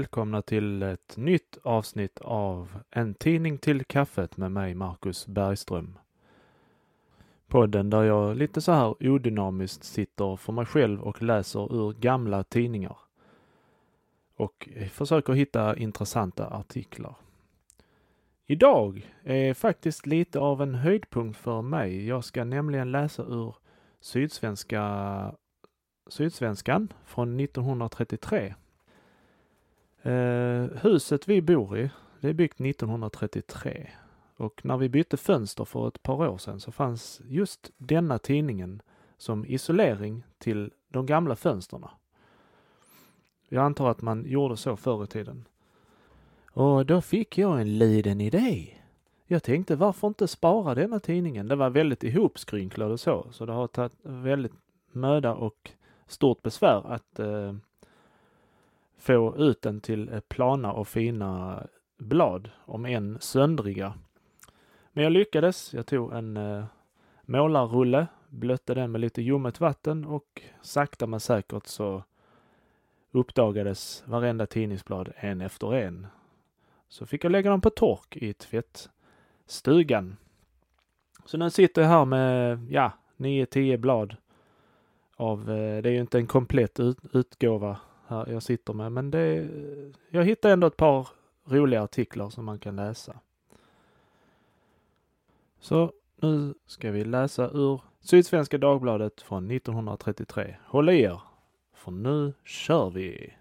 Välkomna till ett nytt avsnitt av En tidning till kaffet med mig, Marcus Bergström. Podden där jag lite så här odynamiskt sitter för mig själv och läser ur gamla tidningar. Och försöker hitta intressanta artiklar. Idag är faktiskt lite av en höjdpunkt för mig. Jag ska nämligen läsa ur Sydsvenska, Sydsvenskan från 1933 Eh, huset vi bor i, det är byggt 1933 och när vi bytte fönster för ett par år sedan så fanns just denna tidningen som isolering till de gamla fönstren. Jag antar att man gjorde så förr i tiden. Och då fick jag en liten idé. Jag tänkte varför inte spara denna tidningen? Den var väldigt ihopskrynklad och så, så det har tagit väldigt möda och stort besvär att eh, få ut den till eh, plana och fina blad, om än söndriga. Men jag lyckades. Jag tog en eh, målarrulle, blötte den med lite ljummet vatten och sakta men säkert så uppdagades varenda tidningsblad en efter en. Så fick jag lägga dem på tork i tvättstugan. Så nu sitter jag här med, ja, 9-10 blad av, eh, det är ju inte en komplett ut, utgåva här jag sitter med. Men det, jag hittade ändå ett par roliga artiklar som man kan läsa. Så nu ska vi läsa ur Sydsvenska Dagbladet från 1933. Håll i er, för nu kör vi!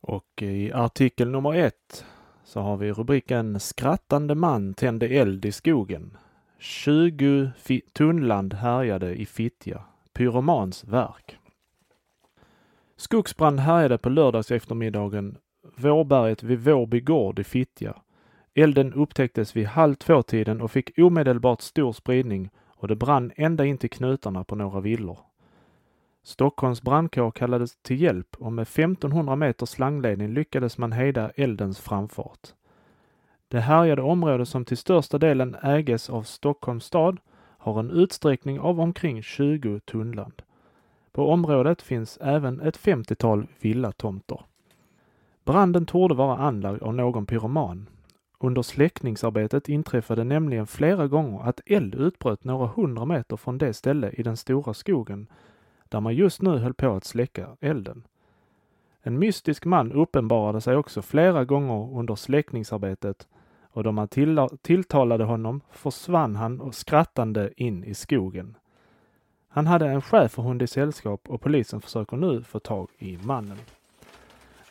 Och i artikel nummer ett så har vi rubriken Skrattande man tände eld i skogen. 20 tunnland härjade i Fittja. Pyromans verk. Skogsbrand härjade på lördags eftermiddagen Vårberget vid Vårby gård i Fittja. Elden upptäcktes vid halv två-tiden och fick omedelbart stor spridning och det brann ända in till knutarna på några villor. Stockholms brandkår kallades till hjälp och med 1500 meter slangledning lyckades man hejda eldens framfart. Det härjade område som till största delen äges av Stockholms stad har en utsträckning av omkring 20 tunnland. På området finns även ett 50-tal villatomter. Branden torde vara anlagd av någon pyroman. Under släckningsarbetet inträffade nämligen flera gånger att eld utbröt några hundra meter från det ställe i den stora skogen där man just nu höll på att släcka elden. En mystisk man uppenbarade sig också flera gånger under släckningsarbetet och då man tilltalade honom försvann han och skrattande in i skogen. Han hade en schäferhund i sällskap och polisen försöker nu få tag i mannen.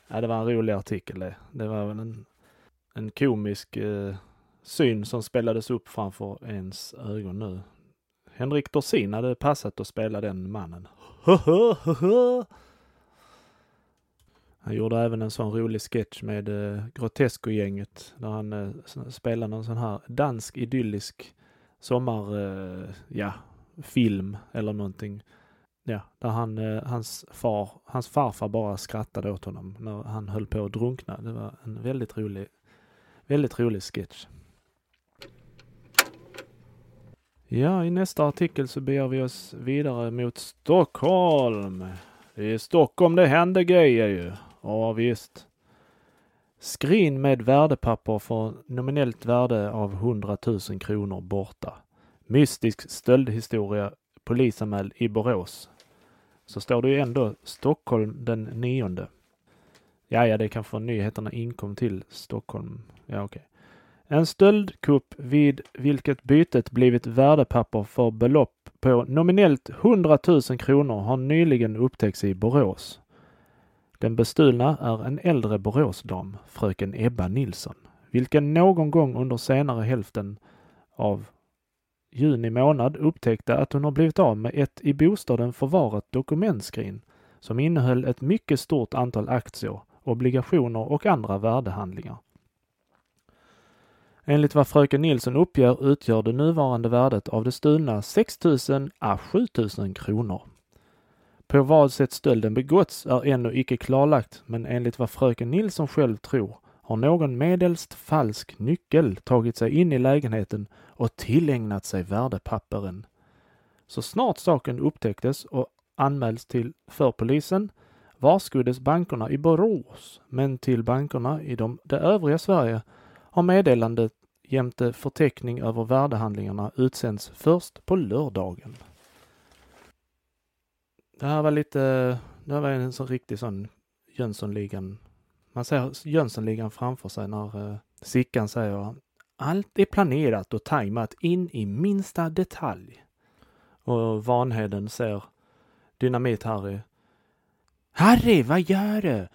Ja, det var en rolig artikel det. Det var en, en komisk eh, syn som spelades upp framför ens ögon nu. Henrik Dorsin hade passat att spela den mannen. Han gjorde även en sån rolig sketch med eh, Grotesco-gänget där han eh, spelade någon sån här dansk idyllisk sommar, eh, ja, film eller någonting. Ja, där han, eh, hans far, hans farfar bara skrattade åt honom när han höll på att drunkna. Det var en väldigt rolig, väldigt rolig sketch. Ja, i nästa artikel så beger vi oss vidare mot Stockholm. Det är i Stockholm det händer grejer ju. Ja visst. Skrin med värdepapper för nominellt värde av 100 000 kronor borta. Mystisk stöldhistoria polisanmäld i Borås. Så står det ju ändå Stockholm den nionde. Ja, ja, det är kanske nyheterna inkom till Stockholm. Ja, okej. Okay. En stöldkupp vid vilket bytet blivit värdepapper för belopp på nominellt 100 000 kronor har nyligen upptäckts i Borås. Den bestulna är en äldre Boråsdam, fröken Ebba Nilsson, vilken någon gång under senare hälften av juni månad upptäckte att hon har blivit av med ett i bostaden förvarat dokumentskrin som innehöll ett mycket stort antal aktier, obligationer och andra värdehandlingar. Enligt vad fröken Nilsson uppger utgör det nuvarande värdet av det stulna 6 000 à 7 000 kronor. På vad sätt stölden begåtts är ännu icke klarlagt, men enligt vad fröken Nilsson själv tror har någon medelst falsk nyckel tagit sig in i lägenheten och tillägnat sig värdepapperen. Så snart saken upptäcktes och anmäls till för polisen varskoddes bankerna i Borås, men till bankerna i de, det övriga Sverige har meddelandet jämte förteckning över värdehandlingarna utsänds först på lördagen. Det här var lite, det här var en sån riktig sån Jönssonligan. Man ser Jönssonligan framför sig när eh, Sickan säger allt är planerat och tajmat in i minsta detalj. Och Vanheden ser Dynamit-Harry. Harry, vad gör du?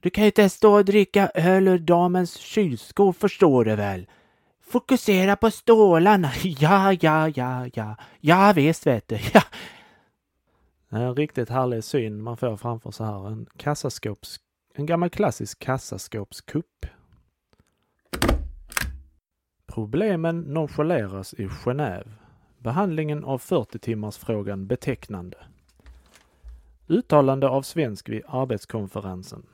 Du kan ju inte stå och dricka öl ur damens kylskåp förstår du väl? Fokusera på stålarna. Ja, ja, ja, ja. Ja, visst vet du. Ja. En riktigt härlig syn man får framför sig här. En kassaskåps... En gammal klassisk kassaskåpskupp. Problemen nonchaleras i Genève. Behandlingen av 40-timmarsfrågan betecknande. Uttalande av svensk vid arbetskonferensen.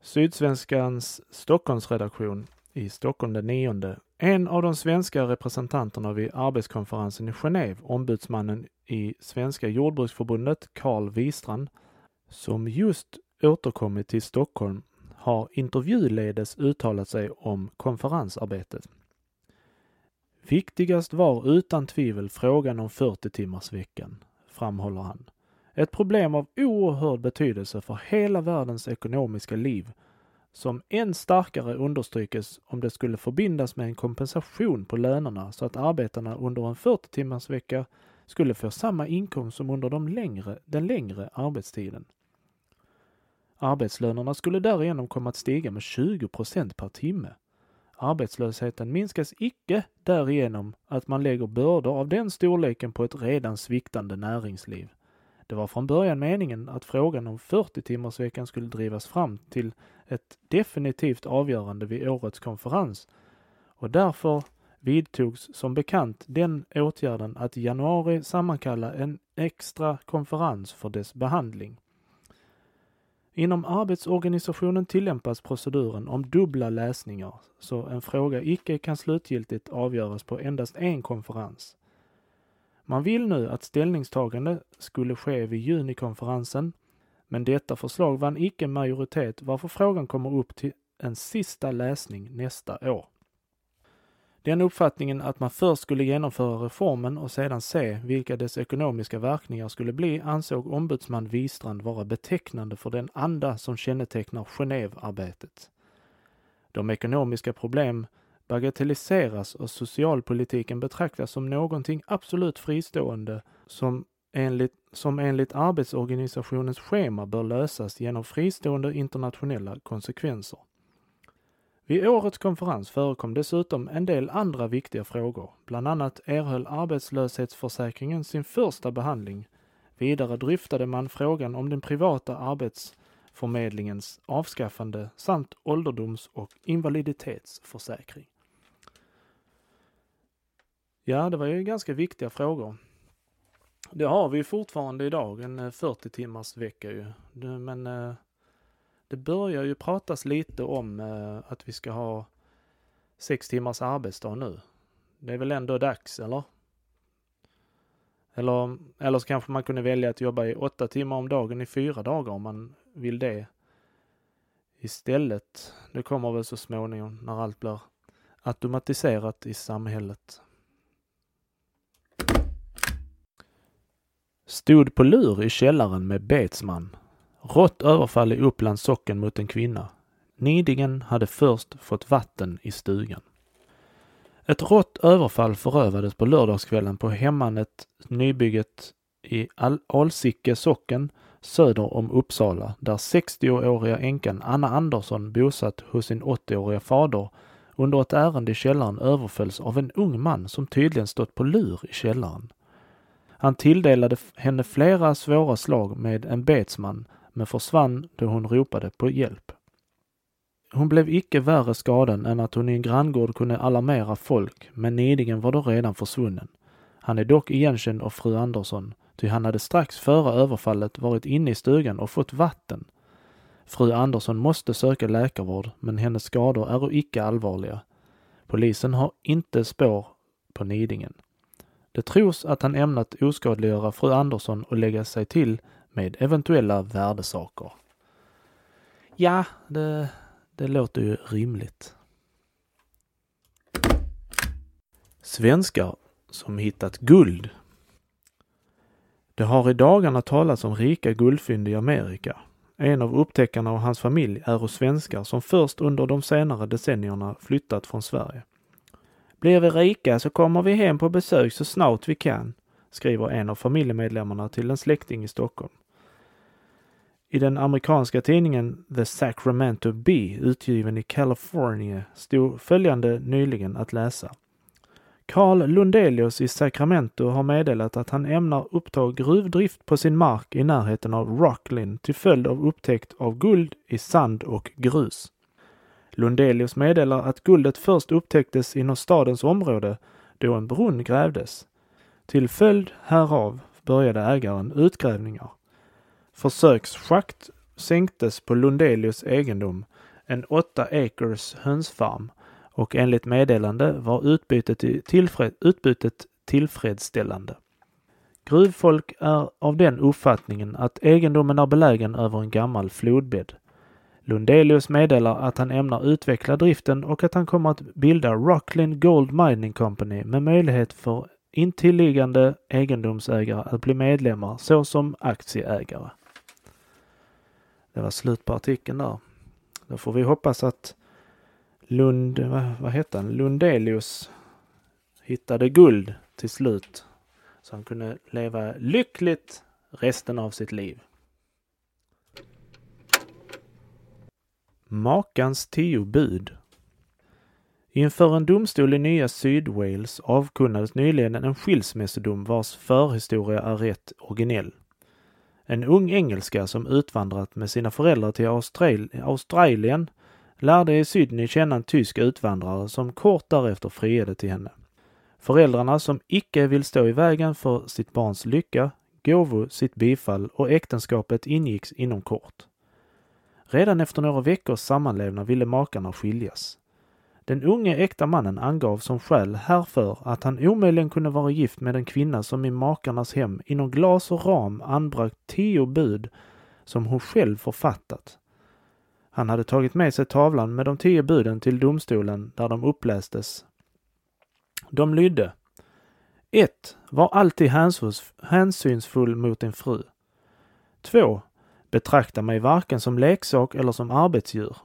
Sydsvenskans Stockholmsredaktion i Stockholm den 9. En av de svenska representanterna vid arbetskonferensen i Genève, ombudsmannen i Svenska jordbruksförbundet, Carl Wistrand, som just återkommit till Stockholm, har intervjuledes uttalat sig om konferensarbetet. Viktigast var utan tvivel frågan om 40 timmars veckan, framhåller han. Ett problem av oerhörd betydelse för hela världens ekonomiska liv som än starkare understrykes om det skulle förbindas med en kompensation på lönerna så att arbetarna under en 40 timmars vecka skulle få samma inkomst som under de längre, den längre arbetstiden. Arbetslönerna skulle därigenom komma att stiga med 20 procent per timme. Arbetslösheten minskas icke därigenom att man lägger bördor av den storleken på ett redan sviktande näringsliv. Det var från början meningen att frågan om 40-timmarsveckan skulle drivas fram till ett definitivt avgörande vid årets konferens och därför vidtogs som bekant den åtgärden att i januari sammankalla en extra konferens för dess behandling. Inom arbetsorganisationen tillämpas proceduren om dubbla läsningar, så en fråga icke kan slutgiltigt avgöras på endast en konferens. Man vill nu att ställningstagande skulle ske vid junikonferensen, men detta förslag vann icke majoritet varför frågan kommer upp till en sista läsning nästa år. Den uppfattningen att man först skulle genomföra reformen och sedan se vilka dess ekonomiska verkningar skulle bli ansåg ombudsman Wistrand vara betecknande för den anda som kännetecknar Genèvearbetet. De ekonomiska problem bagatelliseras och socialpolitiken betraktas som någonting absolut fristående som enligt, som enligt arbetsorganisationens schema bör lösas genom fristående internationella konsekvenser. Vid årets konferens förekom dessutom en del andra viktiga frågor. Bland annat erhöll arbetslöshetsförsäkringen sin första behandling. Vidare dryftade man frågan om den privata arbetsförmedlingens avskaffande samt ålderdoms och invaliditetsförsäkring. Ja, det var ju ganska viktiga frågor. Det har vi fortfarande idag, en eh, 40 timmars vecka ju. Men eh, det börjar ju pratas lite om eh, att vi ska ha sex timmars arbetsdag nu. Det är väl ändå dags, eller? Eller, eller så kanske man kunde välja att jobba i åtta timmar om dagen i fyra dagar om man vill det. Istället, det kommer väl så småningom när allt blir automatiserat i samhället. Stod på lur i källaren med betsman. Rått överfall i Upplands socken mot en kvinna. Nidingen hade först fått vatten i stugan. Ett rått överfall förövades på lördagskvällen på hemmanet Nybygget i Alsike socken söder om Uppsala, där 60-åriga änkan Anna Andersson bosatt hos sin 80-åriga fader under ett ärende i källaren överfölls av en ung man som tydligen stått på lur i källaren. Han tilldelade henne flera svåra slag med en betsman, men försvann då hon ropade på hjälp. Hon blev icke värre skadad än att hon i en granngård kunde alarmera folk, men Nidingen var då redan försvunnen. Han är dock igenkänd av fru Andersson, ty han hade strax före överfallet varit inne i stugan och fått vatten. Fru Andersson måste söka läkarvård, men hennes skador är icke allvarliga. Polisen har inte spår på Nidingen. Det tros att han ämnat oskadliggöra fru Andersson och lägga sig till med eventuella värdesaker. Ja, det, det låter ju rimligt. Svenskar som hittat guld. Det har i dagarna talats om rika guldfynd i Amerika. En av upptäckarna och hans familj är svenskar som först under de senare decennierna flyttat från Sverige. Blir vi rika så kommer vi hem på besök så snart vi kan, skriver en av familjemedlemmarna till en släkting i Stockholm. I den amerikanska tidningen The Sacramento Bee, utgiven i California, stod följande nyligen att läsa. Carl Lundelius i Sacramento har meddelat att han ämnar uppta gruvdrift på sin mark i närheten av Rocklin till följd av upptäckt av guld i sand och grus. Lundelius meddelar att guldet först upptäcktes inom stadens område då en brunn grävdes. Till följd härav började ägaren utgrävningar. Försöksschakt sänktes på Lundelius egendom, en åtta acres hönsfarm och enligt meddelande var utbytet, tillfred, utbytet tillfredsställande. Gruvfolk är av den uppfattningen att egendomen är belägen över en gammal flodbädd. Lundelius meddelar att han ämnar utveckla driften och att han kommer att bilda Rocklin Gold Mining Company med möjlighet för intilliggande egendomsägare att bli medlemmar såsom aktieägare. Det var slut på artikeln där. Då får vi hoppas att Lund, vad, vad hette han, Lundelius hittade guld till slut. Så han kunde leva lyckligt resten av sitt liv. Makans tio bud. Inför en domstol i nya Sydwales avkunnades nyligen en skilsmässodom vars förhistoria är rätt originell. En ung engelska som utvandrat med sina föräldrar till Austral Australien lärde i Sydney känna en tysk utvandrare som kort därefter friade till henne. Föräldrarna som icke vill stå i vägen för sitt barns lycka gåvo sitt bifall och äktenskapet ingicks inom kort. Redan efter några veckors sammanlevnad ville makarna skiljas. Den unge äkta mannen angav som skäl härför att han omöjligen kunde vara gift med en kvinna som i makarnas hem inom glas och ram anbragt tio bud som hon själv författat. Han hade tagit med sig tavlan med de tio buden till domstolen där de upplästes. De lydde 1. Var alltid hänsynsfull mot din fru. 2. Betrakta mig varken som leksak eller som arbetsdjur.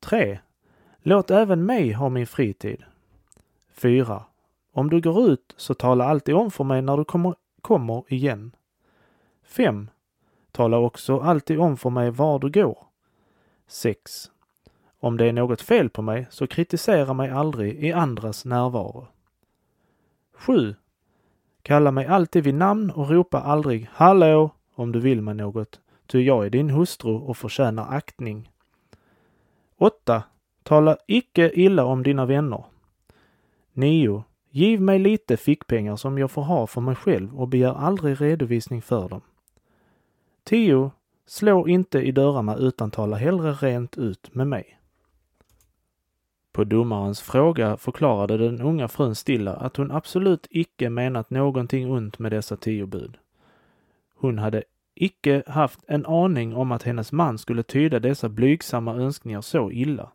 3. Låt även mig ha min fritid. 4. Om du går ut så tala alltid om för mig när du kommer, kommer igen. 5. Tala också alltid om för mig var du går. 6. Om det är något fel på mig så kritisera mig aldrig i andras närvaro. 7. Kalla mig alltid vid namn och ropa aldrig ”Hallå” om du vill mig något, ty jag är din hustru och förtjänar aktning. 8. Tala icke illa om dina vänner. 9. Giv mig lite fickpengar som jag får ha för mig själv och begär aldrig redovisning för dem. 10. Slå inte i dörrarna utan tala hellre rent ut med mig. På domarens fråga förklarade den unga frun stilla att hon absolut icke menat någonting ont med dessa tio bud. Hon hade icke haft en aning om att hennes man skulle tyda dessa blygsamma önskningar så illa.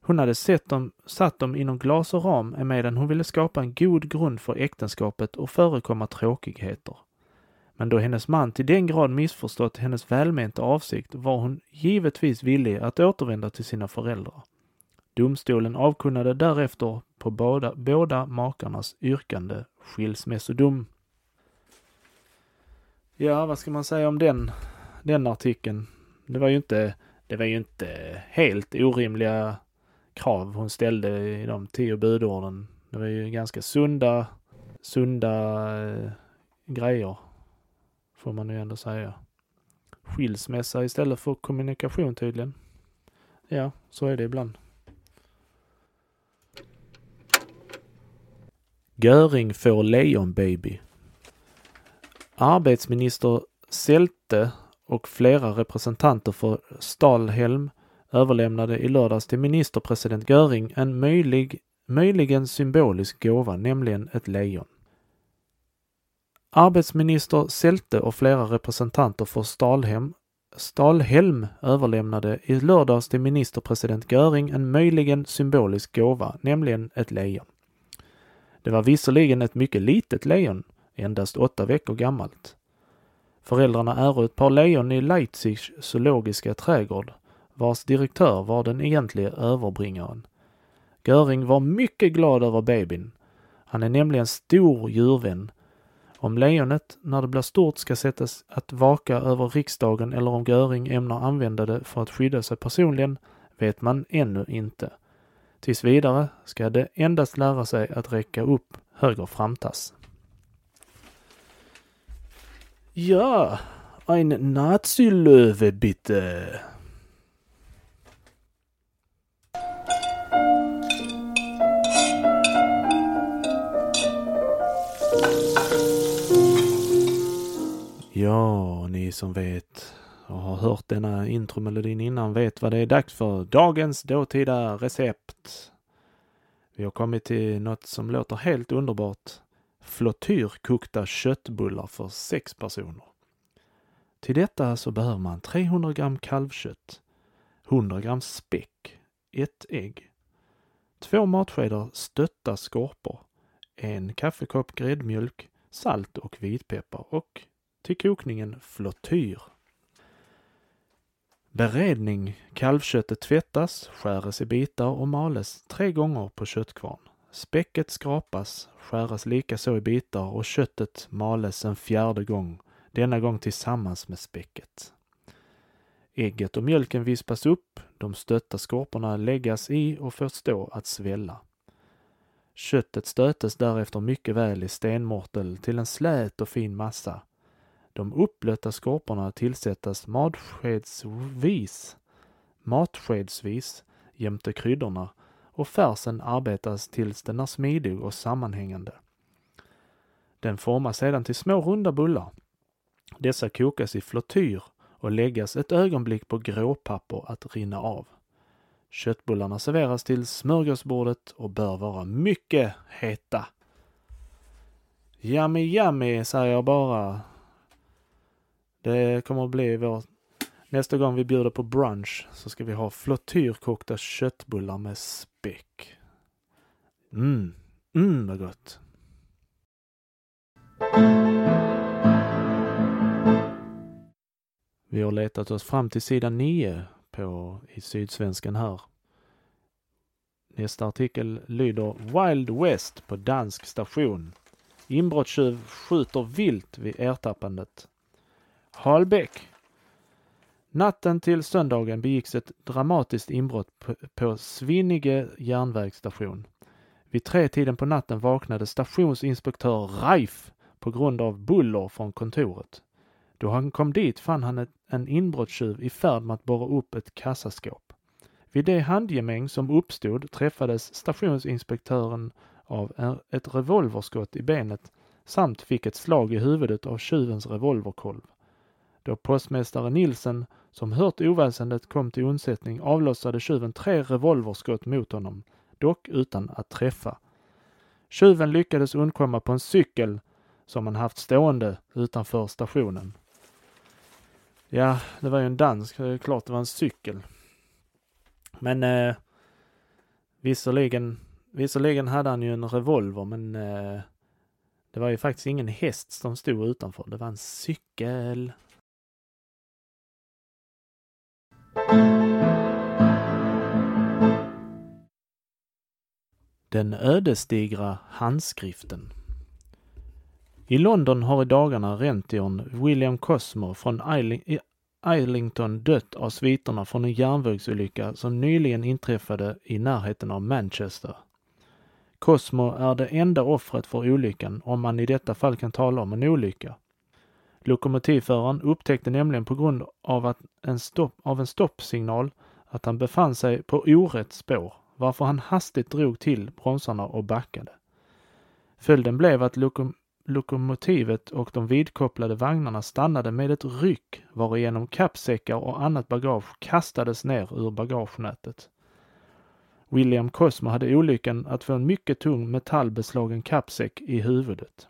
Hon hade sett dem, satt dem inom glas och ram emedan hon ville skapa en god grund för äktenskapet och förekomma tråkigheter. Men då hennes man till den grad missförstått hennes välmenta avsikt var hon givetvis villig att återvända till sina föräldrar. Domstolen avkunnade därefter på båda, båda makarnas yrkande skilsmässodom. Ja, vad ska man säga om den, den artikeln? Det var ju inte, det var ju inte helt orimliga krav hon ställde i de tio budorden. Det var ju ganska sunda, sunda eh, grejer får man ju ändå säga. Skilsmässa istället för kommunikation tydligen. Ja, så är det ibland. Göring får lejonbaby. Arbetsminister Selte och flera representanter för Stalhelm överlämnade i lördags till ministerpresident Göring en möjlig, möjligen symbolisk gåva, nämligen ett lejon. Arbetsminister Selte och flera representanter för Stalhem, Stalhelm överlämnade i lördags till ministerpresident Göring en möjligen symbolisk gåva, nämligen ett lejon. Det var visserligen ett mycket litet lejon, endast åtta veckor gammalt. Föräldrarna ärvde ett par lejon i Leipzigs zoologiska trädgård, vars direktör var den egentliga överbringaren. Göring var mycket glad över babyn. Han är nämligen stor djurvän. Om lejonet, när det blir stort, ska sättas att vaka över riksdagen eller om Göring ämnar använda det för att skydda sig personligen vet man ännu inte. Tills vidare ska det endast lära sig att räcka upp höger framtass. Ja, ein Nazilöwe bitte. Ja, ni som vet och har hört denna intromelodin innan vet vad det är dags för. Dagens dåtida recept. Vi har kommit till något som låter helt underbart. Flottyrkokta köttbullar för sex personer. Till detta så behöver man 300 gram kalvkött, 100 gram späck, ett ägg, två matskedar stötta skorpor, en kaffekopp gräddmjölk, salt och vitpeppar och till kokningen flottyr. Beredning. Kalvköttet tvättas, skäres i bitar och males tre gånger på köttkvarn. Späcket skrapas, skäras likaså i bitar och köttet males en fjärde gång, denna gång tillsammans med späcket. Ägget och mjölken vispas upp, de stötta skorporna läggas i och får stå att svälla. Köttet stötes därefter mycket väl i stenmortel till en slät och fin massa de uppblötta skorporna tillsättas matskedsvis, matskedsvis jämte kryddorna och färsen arbetas tills den är smidig och sammanhängande. Den formas sedan till små runda bullar. Dessa kokas i flottyr och läggas ett ögonblick på gråpapper att rinna av. Köttbullarna serveras till smörgåsbordet och bör vara mycket heta. Yummy yummy säger jag bara, det kommer att bli vår... Nästa gång vi bjuder på brunch så ska vi ha flottyrkokta köttbullar med späck. Mm, mm vad gott. Vi har letat oss fram till sida 9 på, i Sydsvenskan här. Nästa artikel lyder Wild West på dansk station. Inbrottstjuv skjuter vilt vid ertappandet. Halbäck. Natten till söndagen begicks ett dramatiskt inbrott på, Svinnige järnvägsstation. Vid tretiden på natten vaknade stationsinspektör Reif på grund av buller från kontoret. Då han kom dit fann han ett, en inbrottstjuv i färd med att borra upp ett kassaskåp. Vid det handgemäng som uppstod träffades stationsinspektören av ett revolverskott i benet samt fick ett slag i huvudet av tjuvens revolverkolv. Då postmästare Nilsen, som hört oväsendet, kom till undsättning avlossade tjuven tre revolverskott mot honom, dock utan att träffa. Tjuven lyckades undkomma på en cykel som han haft stående utanför stationen. Ja, det var ju en dansk, det är klart det var en cykel. Men eh, visserligen, visserligen hade han ju en revolver, men eh, det var ju faktiskt ingen häst som stod utanför. Det var en cykel. Den ödesdigra handskriften. I London har i dagarna rentiorn William Cosmo från Islington dött av sviterna från en järnvägsolycka som nyligen inträffade i närheten av Manchester. Cosmo är det enda offret för olyckan, om man i detta fall kan tala om en olycka. Lokomotivföraren upptäckte nämligen på grund av, att en stopp, av en stoppsignal att han befann sig på orätt spår, varför han hastigt drog till bromsarna och backade. Följden blev att lokom lokomotivet och de vidkopplade vagnarna stannade med ett ryck varigenom kappsäckar och annat bagage kastades ner ur bagagenätet. William Cosmo hade olyckan att få en mycket tung metallbeslagen kappsäck i huvudet.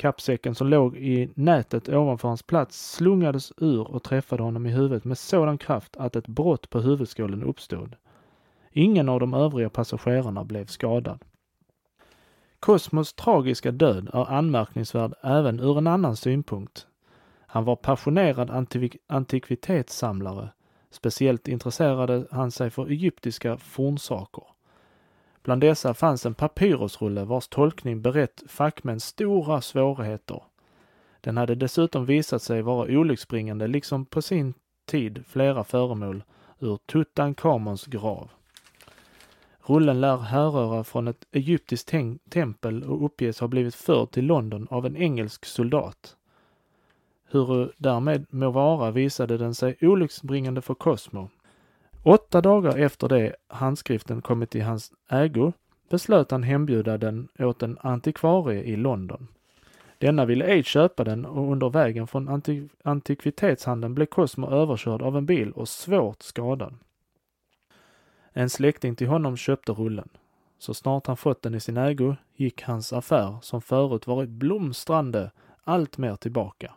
Kappsäcken som låg i nätet ovanför hans plats slungades ur och träffade honom i huvudet med sådan kraft att ett brott på huvudskålen uppstod. Ingen av de övriga passagerarna blev skadad. Cosmos tragiska död är anmärkningsvärd även ur en annan synpunkt. Han var passionerad antik antikvitetssamlare. Speciellt intresserade han sig för egyptiska fornsaker. Bland dessa fanns en papyrusrulle vars tolkning berett fackmän stora svårigheter. Den hade dessutom visat sig vara olycksbringande liksom på sin tid flera föremål ur Tutankhamons grav. Rullen lär härröra från ett egyptiskt tempel och uppges ha blivit förd till London av en engelsk soldat. Hur därmed må vara visade den sig olycksbringande för Cosmo. Åtta dagar efter det handskriften kommit i hans ägo beslöt han hembjuda den åt en antikvarie i London. Denna ville ej köpa den och under vägen från antik antikvitetshandeln blev Cosmo överkörd av en bil och svårt skadad. En släkting till honom köpte rullen. Så snart han fått den i sin ägo gick hans affär, som förut varit blomstrande, allt mer tillbaka.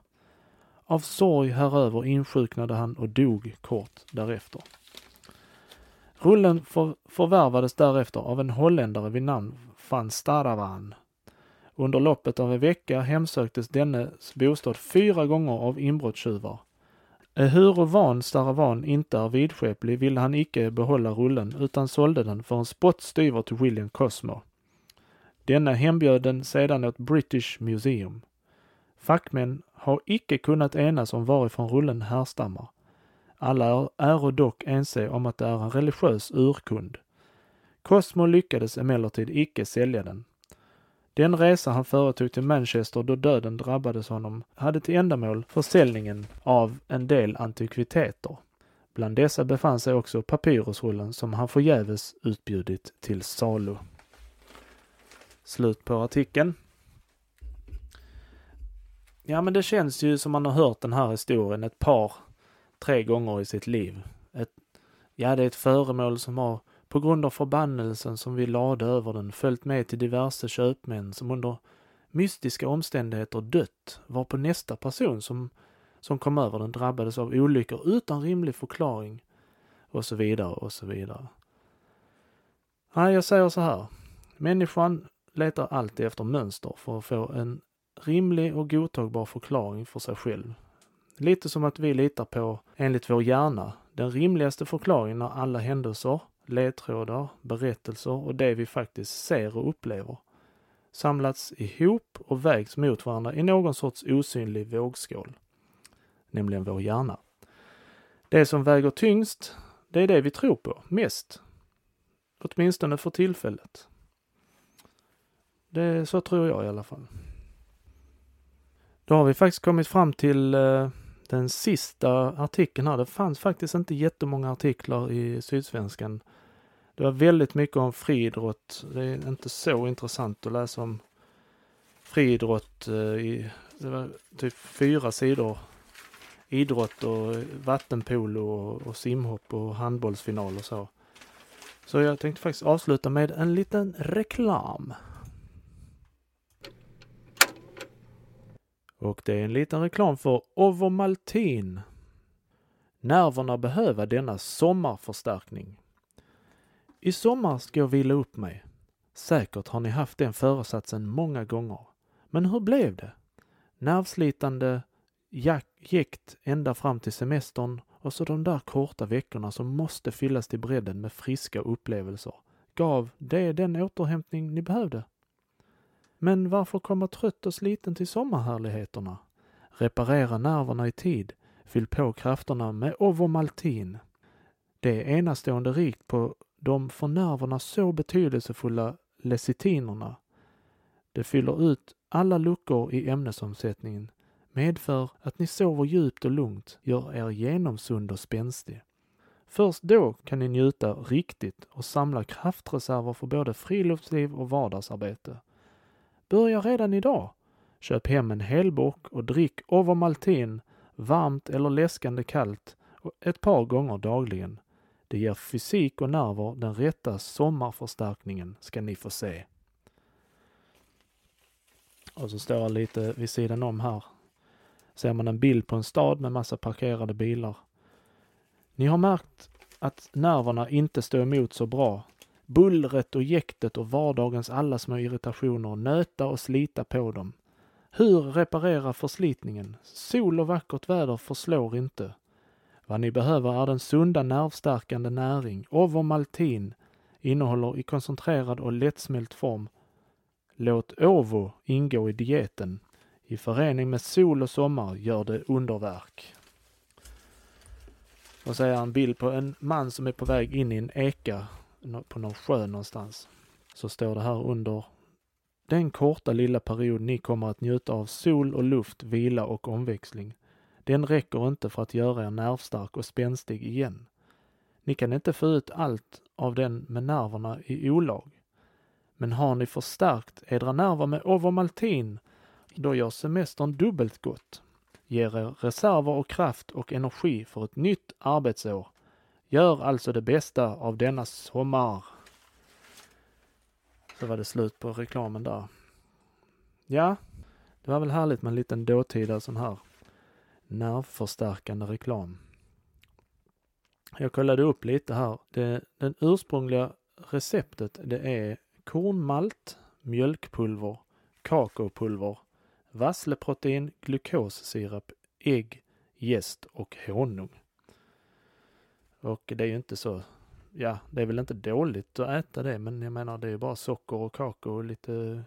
Av sorg häröver insjuknade han och dog kort därefter. Rullen för, förvärvades därefter av en holländare vid namn van Staravan. Under loppet av en vecka hemsöktes dennes bostad fyra gånger av inbrottstjuvar. Eh, Ehuru van Staravan inte är vidskeplig ville han icke behålla rullen utan sålde den för en spottstyver till William Cosmo. Denna hembjöd den sedan åt British Museum. Fackmän har icke kunnat enas om varifrån rullen härstammar. Alla är dock ense om att det är en religiös urkund. Cosmo lyckades emellertid icke sälja den. Den resa han företog till Manchester då döden drabbades honom hade till ändamål försäljningen av en del antikviteter. Bland dessa befann sig också papyrusrullen som han förgäves utbjudit till salu. Slut på artikeln. Ja, men det känns ju som man har hört den här historien ett par, tre gånger i sitt liv. Ett, ja, det är ett föremål som har, på grund av förbannelsen som vi lade över den, följt med till diverse köpmän som under mystiska omständigheter dött, var på nästa person som, som kom över den drabbades av olyckor utan rimlig förklaring och så vidare och så vidare. Nej, jag säger så här. Människan letar alltid efter mönster för att få en rimlig och godtagbar förklaring för sig själv. Lite som att vi litar på, enligt vår hjärna, den rimligaste förklaringen när alla händelser, ledtrådar, berättelser och det vi faktiskt ser och upplever samlats ihop och vägts mot varandra i någon sorts osynlig vågskål, nämligen vår hjärna. Det som väger tyngst, det är det vi tror på mest. Åtminstone för tillfället. Det, så tror jag i alla fall. Då har vi faktiskt kommit fram till eh, den sista artikeln här. Det fanns faktiskt inte jättemånga artiklar i Sydsvenskan. Det var väldigt mycket om friidrott. Det är inte så intressant att läsa om friidrott. Eh, I, det var typ fyra sidor idrott och vattenpolo och, och simhopp och handbollsfinal och så. Så jag tänkte faktiskt avsluta med en liten reklam. Och det är en liten reklam för Ovomaltin. Nerverna behöver denna sommarförstärkning. I sommar ska jag vila upp mig. Säkert har ni haft den föresatsen många gånger. Men hur blev det? Nervslitande jäkt ända fram till semestern och så de där korta veckorna som måste fyllas till bredden med friska upplevelser. Gav det den återhämtning ni behövde? Men varför komma trött och sliten till sommarhärligheterna? Reparera nerverna i tid. Fyll på krafterna med Ovomaltin. Det är enastående rikt på de för nerverna så betydelsefulla lecitinerna. Det fyller ut alla luckor i ämnesomsättningen, medför att ni sover djupt och lugnt, gör er genomsund och spänstig. Först då kan ni njuta riktigt och samla kraftreserver för både friluftsliv och vardagsarbete. Börja redan idag. Köp hem en helbock och drick Ovomaltin, varmt eller läskande kallt, ett par gånger dagligen. Det ger fysik och nerver den rätta sommarförstärkningen, ska ni få se. Och så står det lite vid sidan om här. Ser man en bild på en stad med massa parkerade bilar. Ni har märkt att nerverna inte står emot så bra. Bullret och jäktet och vardagens alla små irritationer nöta och slita på dem. Hur reparera förslitningen? Sol och vackert väder förslår inte. Vad ni behöver är den sunda nervstärkande näring, ovomaltin, innehåller i koncentrerad och lättsmält form. Låt ovo ingå i dieten. I förening med sol och sommar gör det underverk. Och så är en bild på en man som är på väg in i en eka på någon sjö någonstans. Så står det här under den korta lilla period ni kommer att njuta av sol och luft, vila och omväxling. Den räcker inte för att göra er nervstark och spänstig igen. Ni kan inte få ut allt av den med nerverna i olag. Men har ni förstärkt edra nerver med Ovomaltin, då gör semestern dubbelt gott. Ger er reserver och kraft och energi för ett nytt arbetsår. Gör alltså det bästa av denna sommar. Så var det slut på reklamen där. Ja, det var väl härligt med en liten dåtida sån här nervförstärkande reklam. Jag kollade upp lite här. Det, den ursprungliga receptet det är kornmalt, mjölkpulver, kakaopulver, vassleprotein, glukossirap, ägg, jäst och honung. Och det är ju inte så, ja, det är väl inte dåligt att äta det, men jag menar det är ju bara socker och kakao och lite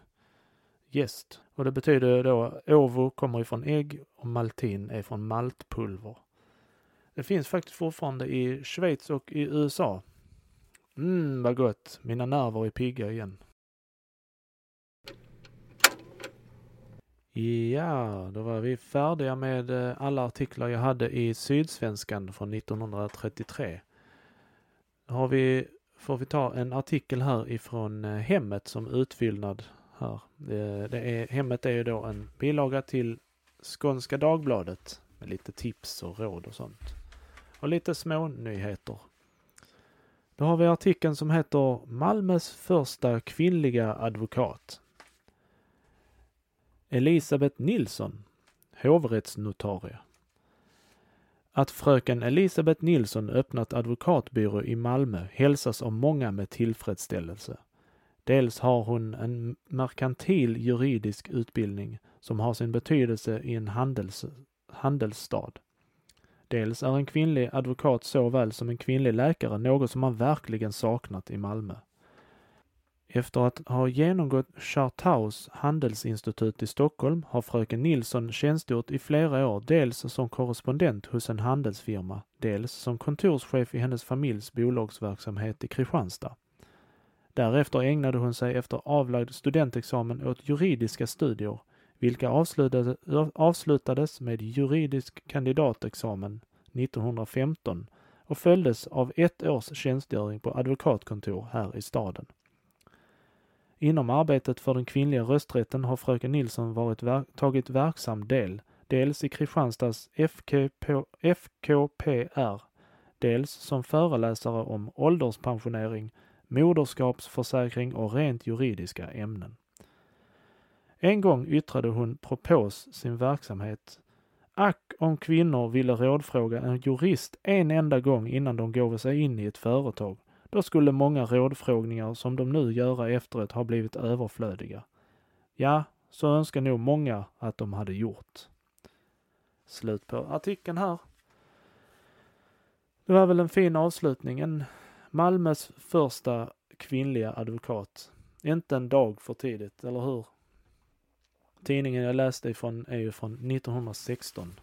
jäst. Och det betyder då, ovo kommer ifrån ägg och maltin är från maltpulver. Det finns faktiskt fortfarande i Schweiz och i USA. Mm, vad gott. Mina nerver är pigga igen. Ja, då var vi färdiga med eh, alla artiklar jag hade i Sydsvenskan från 1933. Då har vi, får vi ta en artikel här ifrån eh, Hemmet som utfyllnad här. Det är, Hemmet är ju då en bilaga till Skånska Dagbladet med lite tips och råd och sånt. Och lite små nyheter. Då har vi artikeln som heter Malmös första kvinnliga advokat. Elisabeth Nilsson, hovrättsnotarie. Att fröken Elisabeth Nilsson öppnat advokatbyrå i Malmö hälsas av många med tillfredsställelse. Dels har hon en merkantil juridisk utbildning som har sin betydelse i en handels, handelsstad. Dels är en kvinnlig advokat såväl som en kvinnlig läkare något som man verkligen saknat i Malmö. Efter att ha genomgått Chartaus handelsinstitut i Stockholm har fröken Nilsson tjänstgjort i flera år, dels som korrespondent hos en handelsfirma, dels som kontorschef i hennes familjs bolagsverksamhet i Kristianstad. Därefter ägnade hon sig efter avlagd studentexamen åt juridiska studier, vilka avslutades med juridisk kandidatexamen 1915 och följdes av ett års tjänstgöring på advokatkontor här i staden. Inom arbetet för den kvinnliga rösträtten har fröken Nilsson varit ver tagit verksam del, dels i Kristianstads FKP, FKPR, dels som föreläsare om ålderspensionering, moderskapsförsäkring och rent juridiska ämnen. En gång yttrade hon propås sin verksamhet. Ack om kvinnor ville rådfråga en jurist en enda gång innan de gav sig in i ett företag. Då skulle många rådfrågningar som de nu göra efteråt ha blivit överflödiga. Ja, så önskar nog många att de hade gjort. Slut på artikeln här. Det var väl en fin avslutning. En Malmös första kvinnliga advokat. Inte en dag för tidigt, eller hur? Tidningen jag läste ifrån är ju från 1916.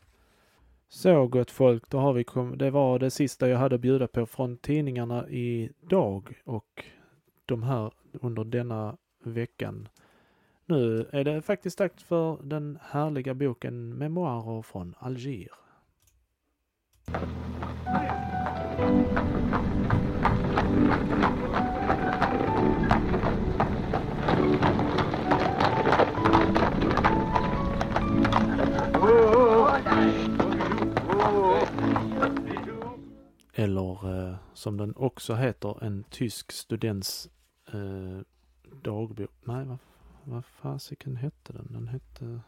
Så gott folk, då har vi kom, det var det sista jag hade att bjuda på från tidningarna idag och de här under denna veckan. Nu är det faktiskt dags för den härliga boken Memoarer från Alger. Eller eh, som den också heter, en tysk students eh, dagbok. Nej, vad, Vad fasiken hette den? Den hette...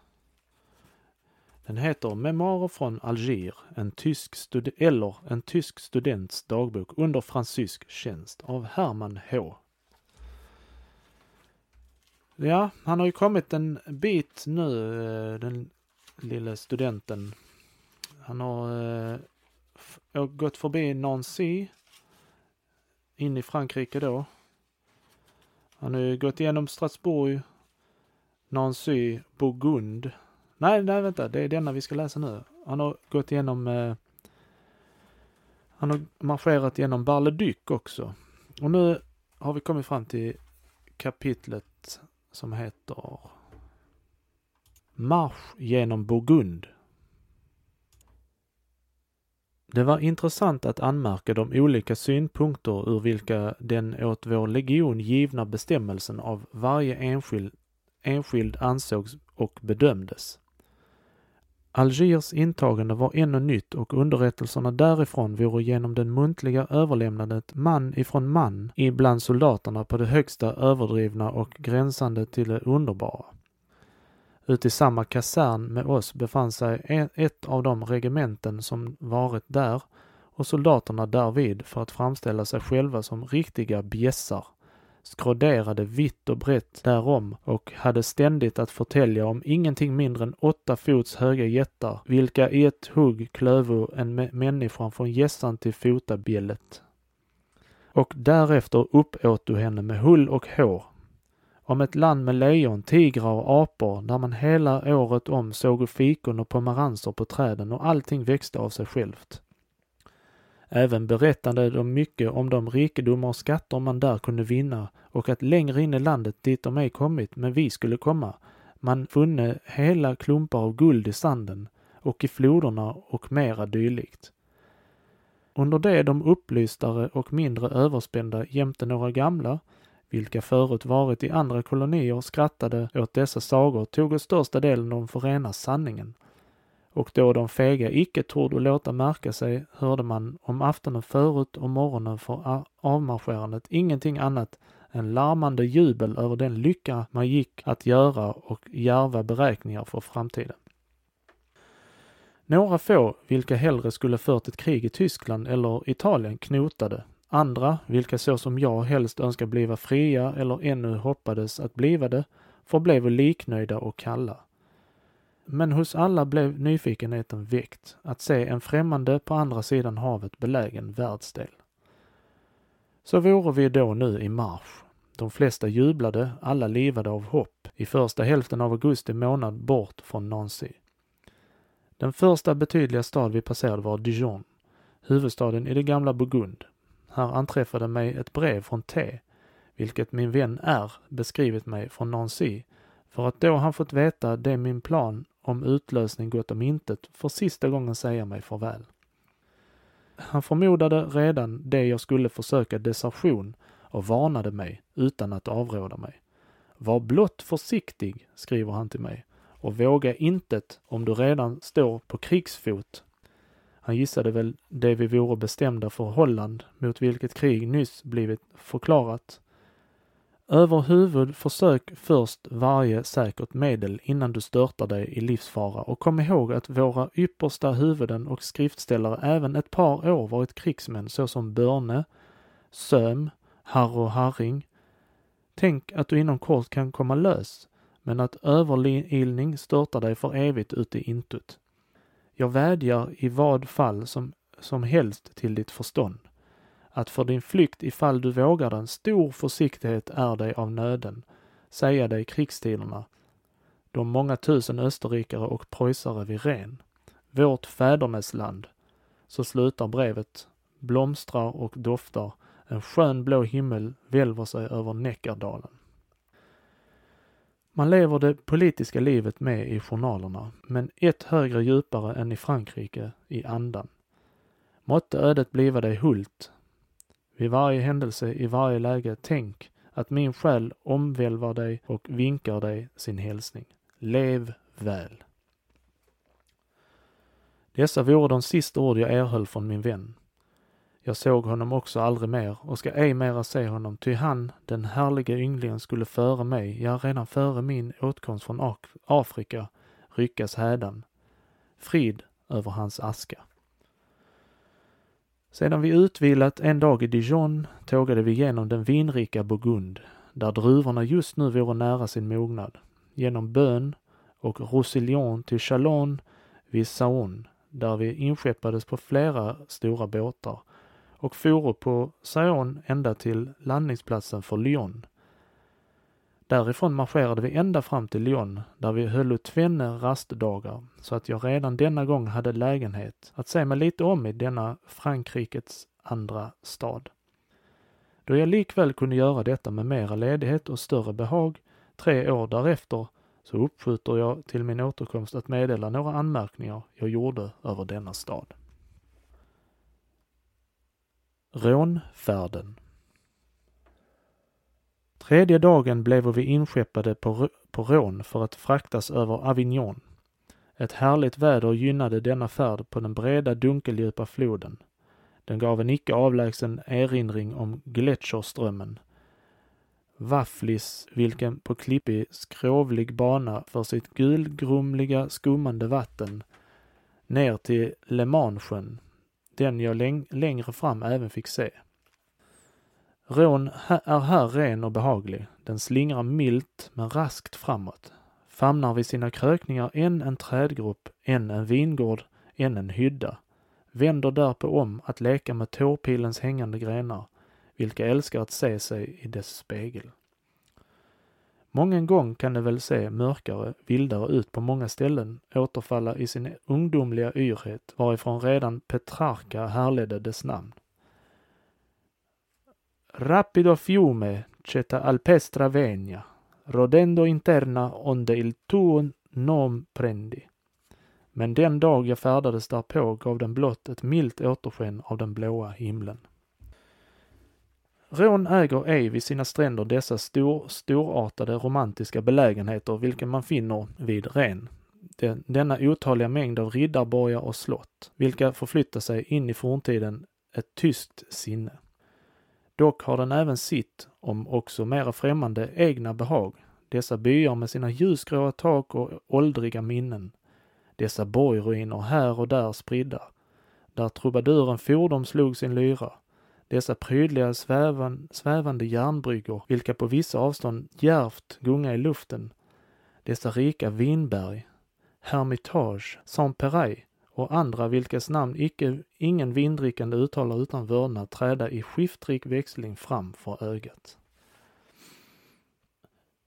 Den heter Memoarer från Alger, en tysk stud- eller en tysk students dagbok under fransysk tjänst av Herman H. Ja, han har ju kommit en bit nu, eh, den lille studenten. Han har eh, gått förbi Nancy, in i Frankrike då. Han har ju gått igenom Strasbourg, Nancy, Burgund. Nej, nej vänta, det är denna vi ska läsa nu. Han har gått igenom, eh, han har marscherat genom Barleduc också. Och nu har vi kommit fram till kapitlet som heter Marsch genom Burgund. Det var intressant att anmärka de olika synpunkter ur vilka den åt vår legion givna bestämmelsen av varje enskild, enskild ansågs och bedömdes. Algiers intagande var ännu nytt och underrättelserna därifrån vore genom den muntliga överlämnandet man ifrån man ibland soldaterna på det högsta överdrivna och gränsande till det underbara. Ute i samma kasern med oss befann sig ett av de regementen som varit där och soldaterna därvid för att framställa sig själva som riktiga bjässar skroderade vitt och brett därom och hade ständigt att förtälja om ingenting mindre än åtta fots höga jättar, vilka i ett hugg klövo en människa människan från gässan till fotabjället. Och därefter uppåt du henne med hull och hår. Om ett land med lejon, tigrar och apor där man hela året om såg fikon och pomeranser på träden och allting växte av sig självt. Även berättade de mycket om de rikedomar och skatter man där kunde vinna och att längre in i landet dit de ej kommit, men vi skulle komma, man funne hela klumpar av guld i sanden och i floderna och mera dylikt. Under det de upplystare och mindre överspända jämte några gamla, vilka förut varit i andra kolonier skrattade åt dessa sagor, tog största delen dem för rena sanningen och då de fega icke torde låta märka sig hörde man om aftonen förut och morgonen för avmarscherandet ingenting annat än larmande jubel över den lycka man gick att göra och djärva beräkningar för framtiden. Några få, vilka hellre skulle fört ett krig i Tyskland eller Italien, knotade. Andra, vilka så som jag helst önskar bliva fria eller ännu hoppades att bliva det, förblevo liknöjda och kalla. Men hos alla blev nyfikenheten väckt att se en främmande på andra sidan havet belägen världsdel. Så vore vi då nu i marsch. De flesta jublade, alla livade av hopp, i första hälften av augusti månad bort från Nancy. Den första betydliga stad vi passerade var Dijon, huvudstaden i det gamla Burgund. Här anträffade mig ett brev från T, vilket min vän R beskrivit mig från Nancy, för att då han fått veta det min plan om utlösning gått om intet för sista gången säga mig farväl. Han förmodade redan det jag skulle försöka desertion och varnade mig utan att avråda mig. Var blott försiktig, skriver han till mig, och våga intet om du redan står på krigsfot. Han gissade väl det vi vore bestämda för Holland, mot vilket krig nyss blivit förklarat. Överhuvud försök först varje säkert medel innan du störtar dig i livsfara och kom ihåg att våra yppersta huvuden och skriftställare även ett par år varit krigsmän såsom Börne, Söm, Harro Harring. Tänk att du inom kort kan komma lös, men att överilning störtar dig för evigt ut i intet. Jag vädjar i vad fall som, som helst till ditt förstånd att för din flykt ifall du vågar den, stor försiktighet är dig av nöden, säga dig krigstiderna, de många tusen österrikare och preussare vid Ren, vårt fädernesland. Så slutar brevet, blomstrar och doftar, en skön blå himmel välver sig över Näckardalen. Man lever det politiska livet med i journalerna, men ett högre djupare än i Frankrike i andan. Måtte ödet bliva dig hult, vid varje händelse, i varje läge, tänk att min själ omvälvar dig och vinkar dig sin hälsning. Lev väl. Dessa vore de sista ord jag erhöll från min vän. Jag såg honom också aldrig mer och ska ej mera se honom, ty han, den härliga ynglingen, skulle före mig, ja, redan före min åtkomst från Afrika, ryckas hädan. Frid över hans aska. Sedan vi utvilat en dag i Dijon tågade vi genom den vinrika Burgund, där druvorna just nu vore nära sin mognad, genom Bön och Roussillon till Chalon vid Saon, där vi inskeppades på flera stora båtar och for på Sion ända till landningsplatsen för Lyon. Därifrån marscherade vi ända fram till Lyon, där vi höll tvenne rastdagar, så att jag redan denna gång hade lägenhet att se mig lite om i denna Frankrikes andra stad. Då jag likväl kunde göra detta med mera ledighet och större behag, tre år därefter, så uppskjuter jag till min återkomst att meddela några anmärkningar jag gjorde över denna stad. Rånfärden Tredje dagen blev vi inskeppade på, på Rån för att fraktas över Avignon. Ett härligt väder gynnade denna färd på den breda dunkeldjupa floden. Den gav en icke avlägsen erinring om Gletscherströmmen. Vafflis, vilken på klippig, skrovlig bana för sitt gulgrumliga, skummande vatten ner till Le Mansjön, den jag läng längre fram även fick se. Rån är här ren och behaglig. Den slingrar milt men raskt framåt. Famnar vid sina krökningar än en trädgrop, än en vingård, än en hydda. Vänder därpå om att leka med tårpilens hängande grenar, vilka älskar att se sig i dess spegel. Mången gång kan det väl se mörkare, vildare ut på många ställen, återfalla i sin ungdomliga yrhet, varifrån redan Petrarca härledde dess namn. Rapido fiume ceta alpestra venia, rodendo interna onde il tuo nom prendi. Men den dag jag färdades därpå gav den blott ett milt återsken av den blåa himlen. Rån äger ej vid sina stränder dessa stor, storartade romantiska belägenheter vilka man finner vid Ren. Den, denna otaliga mängd av riddarborgar och slott, vilka förflyttar sig in i forntiden ett tyst sinne. Dock har den även sitt, om också mera främmande, egna behag. Dessa byar med sina ljusgråa tak och åldriga minnen. Dessa borgruiner här och där spridda. Där trubaduren fordom slog sin lyra. Dessa prydliga svävan, svävande järnbryggor, vilka på vissa avstånd djärvt gunga i luften. Dessa rika vinberg. Hermitage, Saint-Péray, och andra vilkas namn icke, ingen vindrickande uttalar utan vördnad träda i skiftrik växling fram för ögat.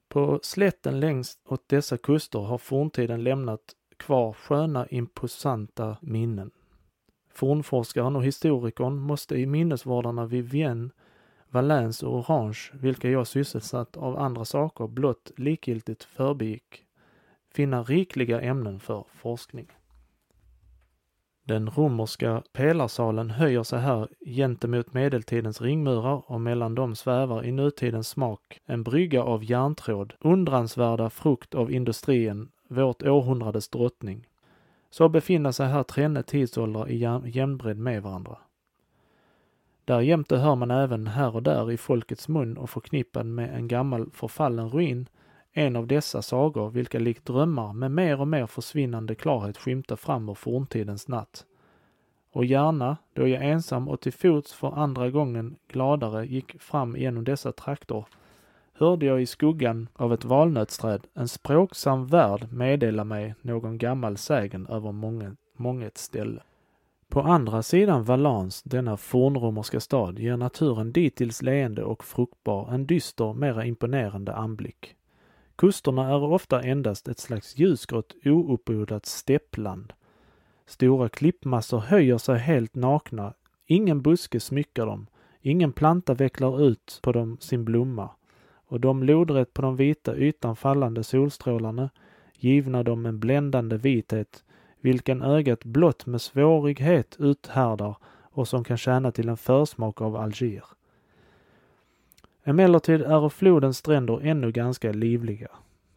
På slätten längs åt dessa kuster har forntiden lämnat kvar sköna imposanta minnen. Fornforskaren och historikern måste i minnesvårdarna Vivienne, Valens och Orange, vilka jag sysselsatt av andra saker blott likgiltigt förbigick, finna rikliga ämnen för forskning. Den romerska pelarsalen höjer sig här gentemot medeltidens ringmurar och mellan dem svävar i nutidens smak en brygga av järntråd, undransvärda frukt av industrien, vårt århundrades drottning. Så befinner sig här trenne tidsåldrar i jämnbredd med varandra. Därjämte hör man även här och där i folkets mun och förknippad med en gammal förfallen ruin en av dessa sagor, vilka likt drömmar med mer och mer försvinnande klarhet skymtar fram ur forntidens natt. Och gärna, då jag ensam och till fots för andra gången gladare gick fram genom dessa trakter, hörde jag i skuggan av ett valnötsträd en språksam värld meddela mig någon gammal sägen över månget, månget ställe. På andra sidan Valence, denna fornromerska stad, ger naturen dittills leende och fruktbar en dyster, mera imponerande anblick. Kusterna är ofta endast ett slags ljusgrått ouppodlat steppland. Stora klippmassor höjer sig helt nakna. Ingen buske smyckar dem. Ingen planta vecklar ut på dem sin blomma. Och de lodrätt på de vita ytan fallande solstrålarna givna dem en bländande vithet, vilken ögat blott med svårighet uthärdar och som kan tjäna till en försmak av Alger. Emellertid är flodens stränder ännu ganska livliga.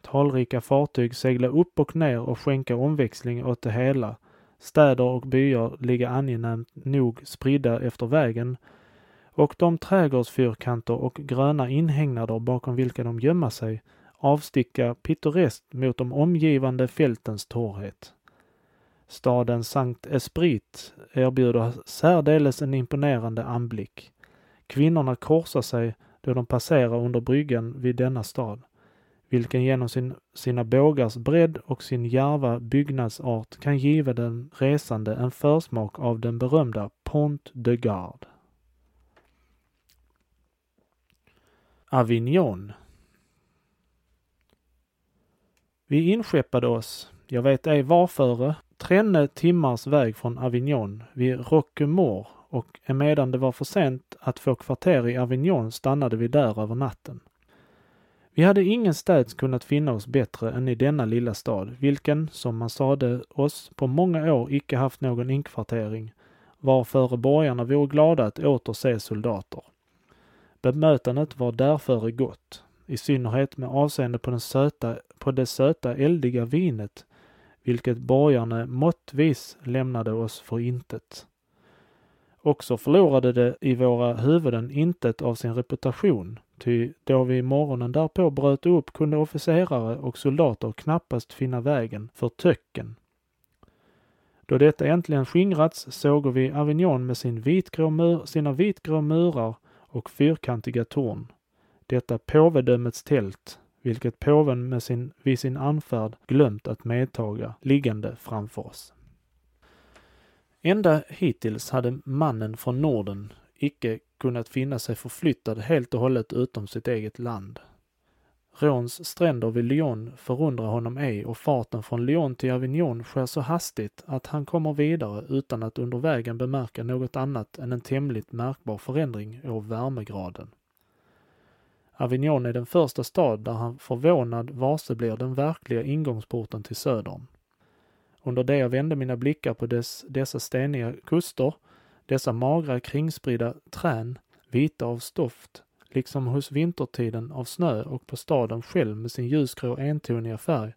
Talrika fartyg seglar upp och ner och skänker omväxling åt det hela, städer och byar ligga angenämt nog spridda efter vägen och de trädgårdsfyrkanter och gröna inhägnader bakom vilka de gömma sig avsticka pittoreskt mot de omgivande fältens torrhet. Staden Sankt Esprit erbjuder särdeles en imponerande anblick. Kvinnorna korsar sig då de passerar under bryggan vid denna stad, vilken genom sin, sina bågars bredd och sin järva byggnadsart kan giva den resande en försmak av den berömda Pont de Garde. Avignon Vi inskeppade oss, jag vet ej varför, trenne timmars väg från Avignon vid Roquemore och emedan det var för sent att få kvarter i Avignon stannade vi där över natten. Vi hade ingenstädes kunnat finna oss bättre än i denna lilla stad, vilken, som man sade oss, på många år icke haft någon inkvartering, varför borgarna vore glada att åter se soldater. Bemötandet var därför gott, i synnerhet med avseende på, den söta, på det söta eldiga vinet, vilket borgarna måttvis lämnade oss för intet. Också förlorade det i våra huvuden intet av sin reputation, ty då vi morgonen därpå bröt upp kunde officerare och soldater knappast finna vägen för töcken. Då detta äntligen skingrats såg vi Avignon med sin vitgrå mur, sina vitgrå murar och fyrkantiga torn. Detta påvedömets tält, vilket påven med sin, vid sin anfärd glömt att medtaga, liggande framför oss. Ända hittills hade mannen från Norden icke kunnat finna sig förflyttad helt och hållet utom sitt eget land. Råns stränder vid Lyon förundrar honom ej och farten från Lyon till Avignon sker så hastigt att han kommer vidare utan att under vägen bemärka något annat än en tämligt märkbar förändring av värmegraden. Avignon är den första stad där han förvånad varse blir den verkliga ingångsporten till södern. Under det jag vände mina blickar på dess, dessa steniga kuster, dessa magra kringspridda trän, vita av stoft, liksom hos vintertiden av snö och på staden själv med sin ljusgrå entoniga färg,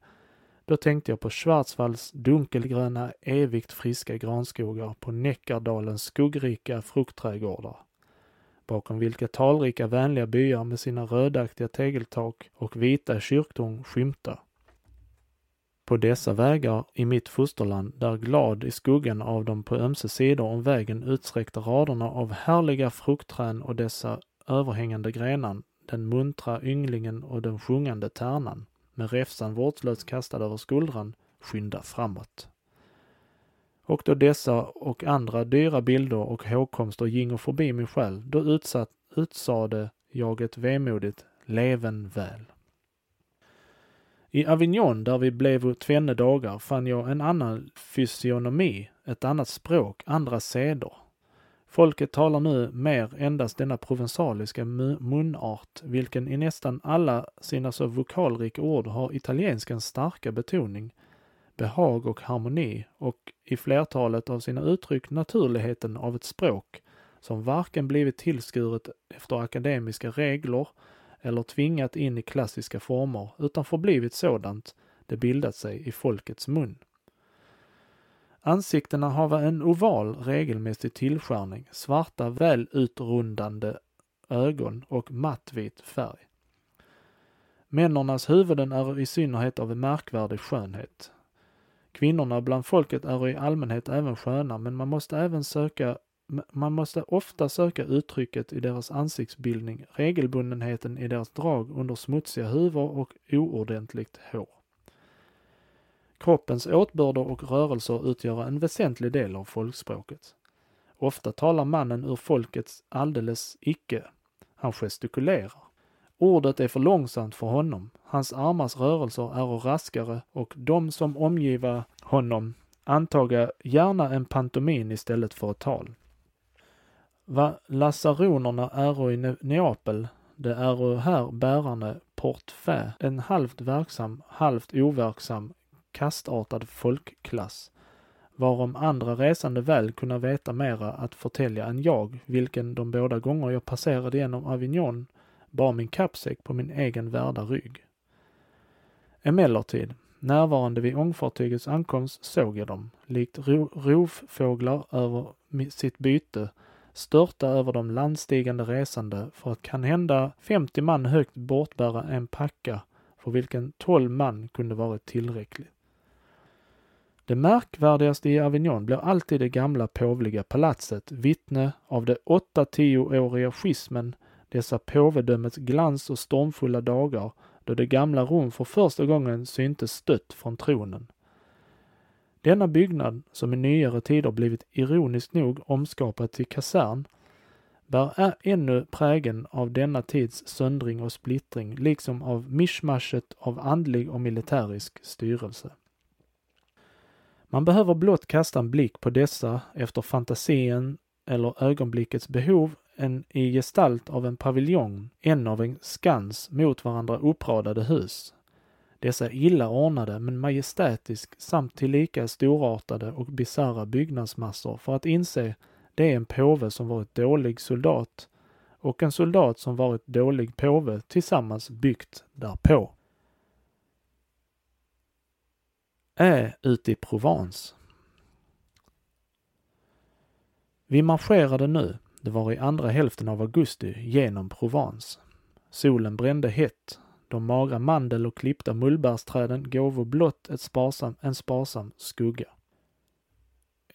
då tänkte jag på Schwarzwalds dunkelgröna, evigt friska granskogar, på Näckardalens skuggrika fruktträdgårdar, bakom vilka talrika vänliga byar med sina rödaktiga tegeltak och vita kyrktorn skymtar. På dessa vägar i mitt fosterland, där glad i skuggan av dem på ömse sidor om vägen utsträckta raderna av härliga fruktträd och dessa överhängande grenan, den muntra ynglingen och den sjungande tärnan, med räfsan vårdslöst kastad över skuldran, skynda framåt. Och då dessa och andra dyra bilder och hågkomster gingo förbi min själ, då utsatt, utsade jag ett vemodigt leven väl. I Avignon, där vi blev tvenne dagar, fann jag en annan fysionomi, ett annat språk, andra seder. Folket talar nu mer endast denna provensaliska munart, vilken i nästan alla sina så vokalrika ord har italienskans starka betoning, behag och harmoni och i flertalet av sina uttryck naturligheten av ett språk som varken blivit tillskuret efter akademiska regler eller tvingat in i klassiska former utan förblivit sådant det bildat sig i folkets mun. Ansiktena har en oval regelmässig tillskärning, svarta väl utrundande ögon och mattvit färg. Männernas huvuden är i synnerhet av märkvärdig skönhet. Kvinnorna bland folket är i allmänhet även sköna, men man måste även söka man måste ofta söka uttrycket i deras ansiktsbildning, regelbundenheten i deras drag under smutsiga huvor och oordentligt hår. Kroppens åtbörder och rörelser utgör en väsentlig del av folkspråket. Ofta talar mannen ur folkets alldeles icke. Han gestikulerar. Ordet är för långsamt för honom. Hans armars rörelser är raskare och de som omgiva honom antaga gärna en pantomin istället för ett tal. Vad lasaronerna äro i Neapel, det äro här bärande portfä, en halvt verksam, halvt overksam, kastartad folkklass, varom andra resande väl kunna veta mera att förtälja än jag, vilken de båda gånger jag passerade genom Avignon bar min kappsäck på min egen värda rygg. Emellertid, Närvarande vid ångfartygets ankomst såg jag dem, likt ro rovfåglar över sitt byte, störta över de landstigande resande för att kan hända 50 man högt bortbära en packa för vilken 12 man kunde varit tillräckligt. Det märkvärdigaste i Avignon blir alltid det gamla påvliga palatset, vittne av det åtta tioåriga schismen, dessa påvedömets glans och stormfulla dagar, då det gamla Rom för första gången syntes stött från tronen. Denna byggnad, som i nyare tider blivit ironiskt nog omskapad till kasern, bär ännu prägen av denna tids söndring och splittring, liksom av mischmaschet av andlig och militärisk styrelse. Man behöver blott kasta en blick på dessa efter fantasien eller ögonblickets behov, än i gestalt av en paviljong, en av en skans mot varandra uppradade hus. Dessa illa ordnade men majestätisk samt tillika storartade och bisarra byggnadsmassor för att inse det är en påve som varit dålig soldat och en soldat som varit dålig påve tillsammans byggt därpå. Är ute i Provence. Vi marscherade nu, det var i andra hälften av augusti, genom Provence. Solen brände hett. De magra mandel och klippta mullbärsträden gåvo blott ett sparsam, en sparsam skugga.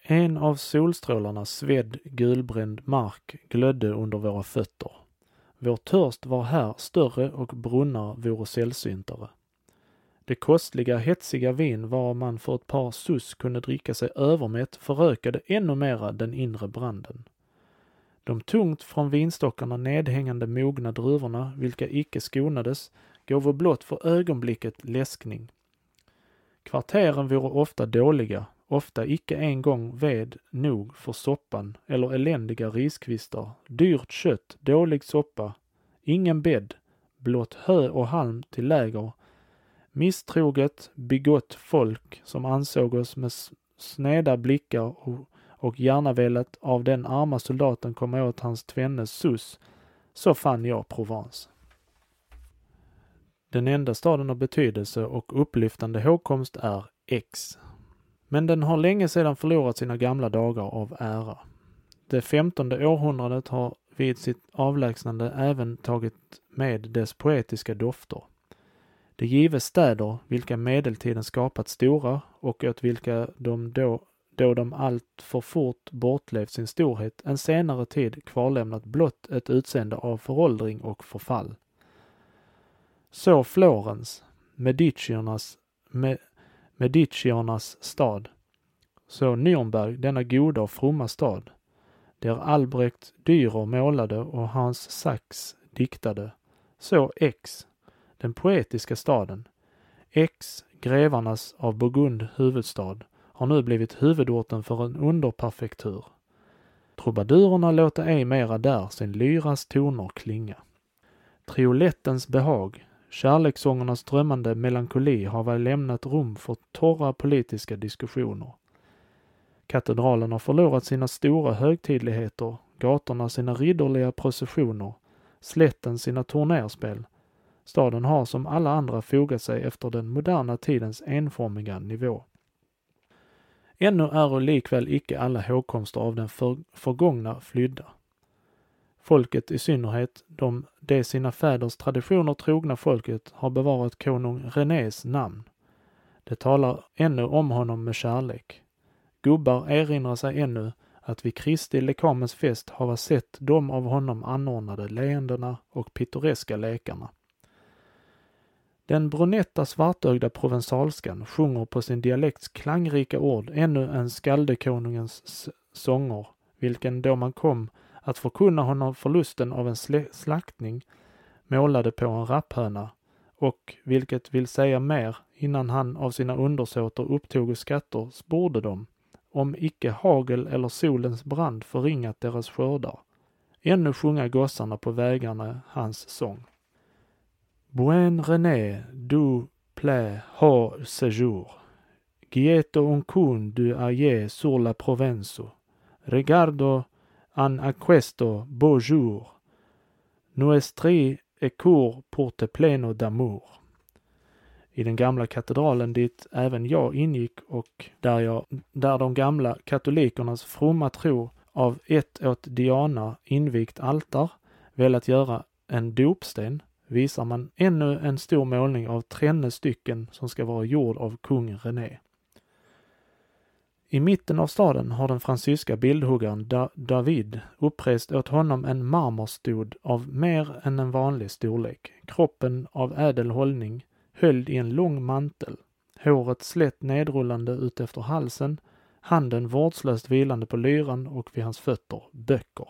En av solstrålarna svedd gulbränd mark glödde under våra fötter. Vår törst var här större och brunnar vore sällsyntare. Det kostliga, hetsiga vin var man för ett par sus kunde dricka sig övermätt förökade ännu mera den inre branden. De tungt från vinstockarna nedhängande mogna druvorna, vilka icke skonades, gåvo blott för ögonblicket läskning. Kvarteren vore ofta dåliga, ofta icke en gång ved nog för soppan eller eländiga riskvistar, dyrt kött, dålig soppa, ingen bädd, blott hö och halm till läger, misstroget, bigott folk som ansåg oss med sneda blickar och, och gärna velat av den arma soldaten komma åt hans tvennes sus, så fann jag Provence. Den enda staden av betydelse och upplyftande hågkomst är X. Men den har länge sedan förlorat sina gamla dagar av ära. Det femtonde århundradet har vid sitt avlägsnande även tagit med dess poetiska dofter. Det gives städer, vilka medeltiden skapat stora och åt vilka de då, då de allt för fort bortlevt sin storhet, en senare tid kvarlämnat blott ett utseende av föråldring och förfall. Så Florens, Mediciernas, med, Mediciernas stad. Så Nürnberg, denna goda och fromma stad, där Albrecht Dürer målade och Hans Sachs diktade. Så X, den poetiska staden. X, grevarnas av Burgund huvudstad, har nu blivit huvudorten för en underperfektur. Trubadurerna låter ej mera där sin lyras toner klinga. Triolettens behag, Kärlekssångernas drömmande melankoli har väl lämnat rum för torra politiska diskussioner. Katedralen har förlorat sina stora högtidligheter, gatorna sina ridderliga processioner, slätten sina turnerspel. Staden har som alla andra fogat sig efter den moderna tidens enformiga nivå. Ännu är likväl icke alla hågkomster av den för, förgångna flydda. Folket i synnerhet, de, det sina fäders traditioner trogna folket, har bevarat konung Renés namn. Det talar ännu om honom med kärlek. Gubbar erinrar sig ännu att vid Kristi lekamens fest hava sett de av honom anordnade leendena och pittoreska lekarna. Den brunetta svartögda provensalskan sjunger på sin dialekts klangrika ord ännu en skaldekonungens sånger, vilken då man kom att förkunna honom förlusten av en slaktning målade på en rapphöna och, vilket vill säga mer, innan han av sina undersåter upptog skatter sporde dem, om icke hagel eller solens brand förringat deras skördar. Ännu sjunga gossarna på vägarna hans sång. Buen René, du plä ha séjour. Gieto un cun du aie sur la provenzo. Regardo an aquesto beau jour. Nuestri e cour pour te pleno d'amour. i den gamla katedralen dit även jag ingick och där, jag, där de gamla katolikernas fromma tro av ett åt Diana invigt altar velat göra en dopsten visar man ännu en stor målning av trenne stycken som ska vara gjord av kung René. I mitten av staden har den fransyska bildhuggaren da David upprest åt honom en marmorstod av mer än en vanlig storlek, kroppen av ädel hållning, höljd i en lång mantel, håret slätt nedrullande ut efter halsen, handen vårdslöst vilande på lyran och vid hans fötter böcker.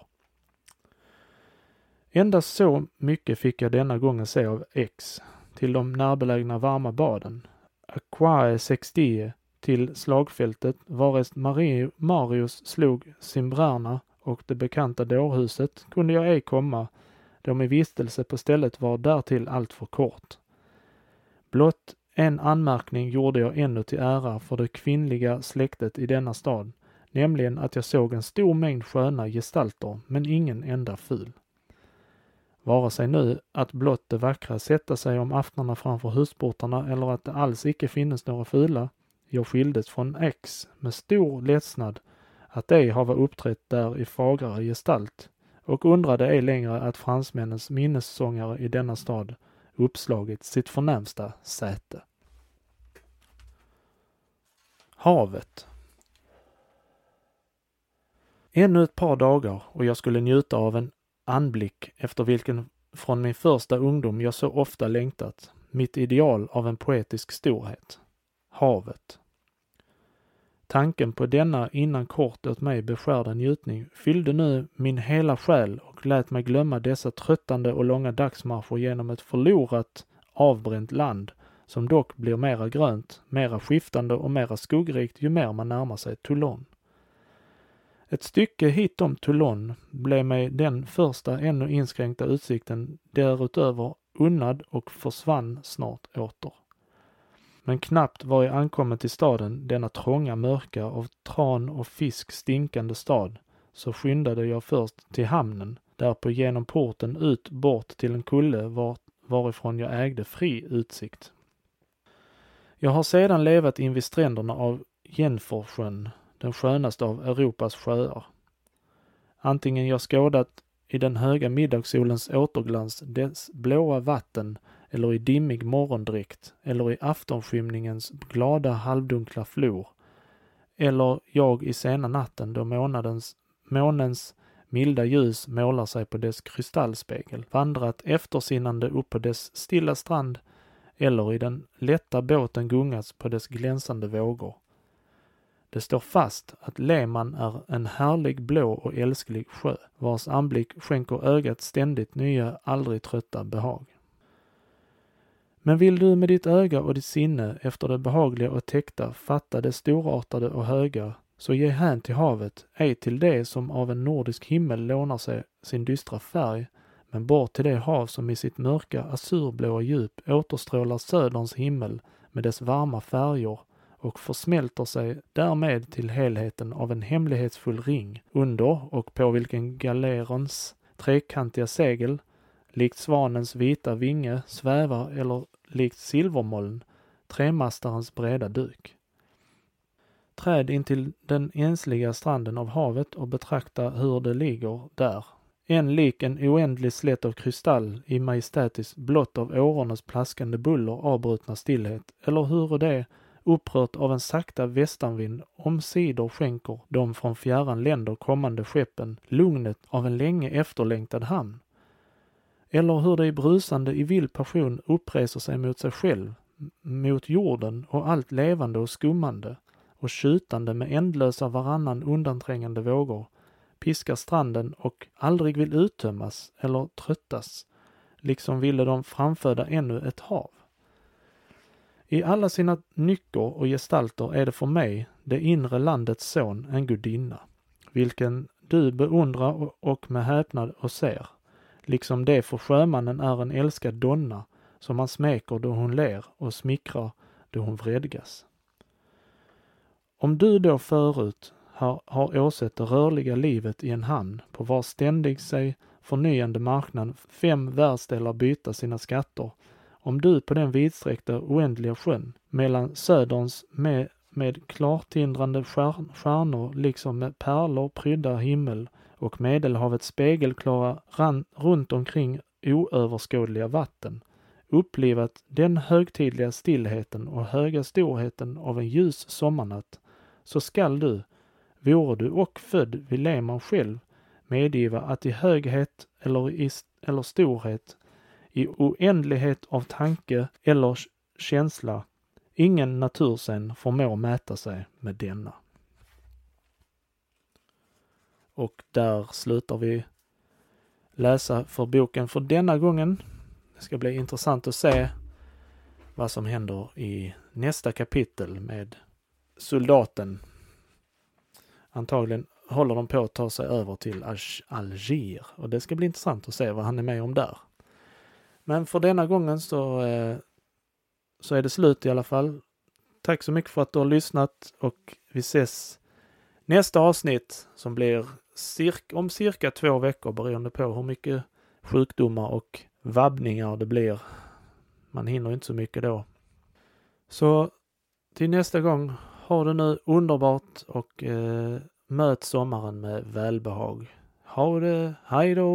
Endast så mycket fick jag denna gången se av X, till de närbelägna varma baden. Aquae sextie till slagfältet varest Marius slog Simbrana och det bekanta dårhuset kunde jag ej komma, då min vistelse på stället var därtill alltför kort. Blott en anmärkning gjorde jag ännu till ära för det kvinnliga släktet i denna stad, nämligen att jag såg en stor mängd sköna gestalter, men ingen enda ful. Vare sig nu att blott det vackra sätta sig om aftnarna framför husportarna eller att det alls icke finnes några fula, jag skildes från X med stor ledsnad att ej hava uppträtt där i fagrare gestalt och undrade ej längre att fransmännens minnessångare i denna stad uppslagit sitt förnämsta säte. Havet Ännu ett par dagar och jag skulle njuta av en anblick efter vilken från min första ungdom jag så ofta längtat, mitt ideal av en poetisk storhet havet. Tanken på denna innan kort åt mig beskärda njutning fyllde nu min hela själ och lät mig glömma dessa tröttande och långa dagsmarscher genom ett förlorat, avbränt land som dock blir mera grönt, mera skiftande och mera skuggrikt ju mer man närmar sig Toulon. Ett stycke hitom Toulon blev mig den första ännu inskränkta utsikten därutöver unnad och försvann snart åter. Men knappt var jag ankommen till staden, denna trånga, mörka, av tran och fisk stinkande stad, så skyndade jag först till hamnen, därpå genom porten ut bort till en kulle var, varifrån jag ägde fri utsikt. Jag har sedan levat invid stränderna av Jenforsjön, den skönaste av Europas sjöar. Antingen jag skådat i den höga middagssolens återglans dess blåa vatten eller i dimmig morgondräkt eller i aftonskymningens glada halvdunkla flor eller jag i sena natten då månadens, månens milda ljus målar sig på dess kristallspegel, vandrat eftersinnande upp på dess stilla strand eller i den lätta båten gungats på dess glänsande vågor. Det står fast att Leman är en härlig blå och älsklig sjö, vars anblick skänker ögat ständigt nya, aldrig trötta behag. Men vill du med ditt öga och ditt sinne efter det behagliga och täckta fatta det storartade och höga, så ge hän till havet, ej till det som av en nordisk himmel lånar sig sin dystra färg, men bort till det hav som i sitt mörka azurblåa djup återstrålar söderns himmel med dess varma färger och försmälter sig därmed till helheten av en hemlighetsfull ring under och på vilken galerons trekantiga segel likt svanens vita vinge svävar eller likt silvermoln tremastarens breda duk. Träd intill den ensliga stranden av havet och betrakta hur det ligger där. En lik en oändlig slätt av kristall i majestätiskt blott av årornas plaskande buller avbrutna stillhet, eller hur det upprört av en sakta västanvind omsider skänker de från fjärran länder kommande skeppen lugnet av en länge efterlängtad hamn. Eller hur det i brusande i vild passion uppreser sig mot sig själv, mot jorden och allt levande och skummande och tjutande med ändlösa varannan undanträngande vågor, piskar stranden och aldrig vill uttömmas eller tröttas, liksom ville de framföda ännu ett hav. I alla sina nycker och gestalter är det för mig, det inre landets son, en gudinna, vilken du beundrar och med häpnad och ser, liksom det för sjömannen är en älskad donna som man smeker då hon ler och smickrar då hon vredgas. Om du då förut har, har åsett det rörliga livet i en hamn på var ständig sig förnyande marknad fem världsdelar byta sina skatter om du på den vidsträckta oändliga sjön mellan söderns med, med klartindrande stjärn, stjärnor liksom med pärlor prydda himmel och medelhavets spegelklara ran, runt omkring oöverskådliga vatten upplivat den högtidliga stillheten och höga storheten av en ljus sommarnatt, så skall du, vore du och född vid leman själv, medgiva att i höghet eller, i, eller storhet, i oändlighet av tanke eller känsla, ingen naturscen förmår mäta sig med denna. Och där slutar vi läsa för boken för denna gången. Det ska bli intressant att se vad som händer i nästa kapitel med soldaten. Antagligen håller de på att ta sig över till Algier och det ska bli intressant att se vad han är med om där. Men för denna gången så, eh, så är det slut i alla fall. Tack så mycket för att du har lyssnat och vi ses nästa avsnitt som blir cirka, om cirka två veckor beroende på hur mycket sjukdomar och vabbningar det blir. Man hinner inte så mycket då. Så till nästa gång, ha det nu underbart och eh, möt sommaren med välbehag. Ha det, hejdå!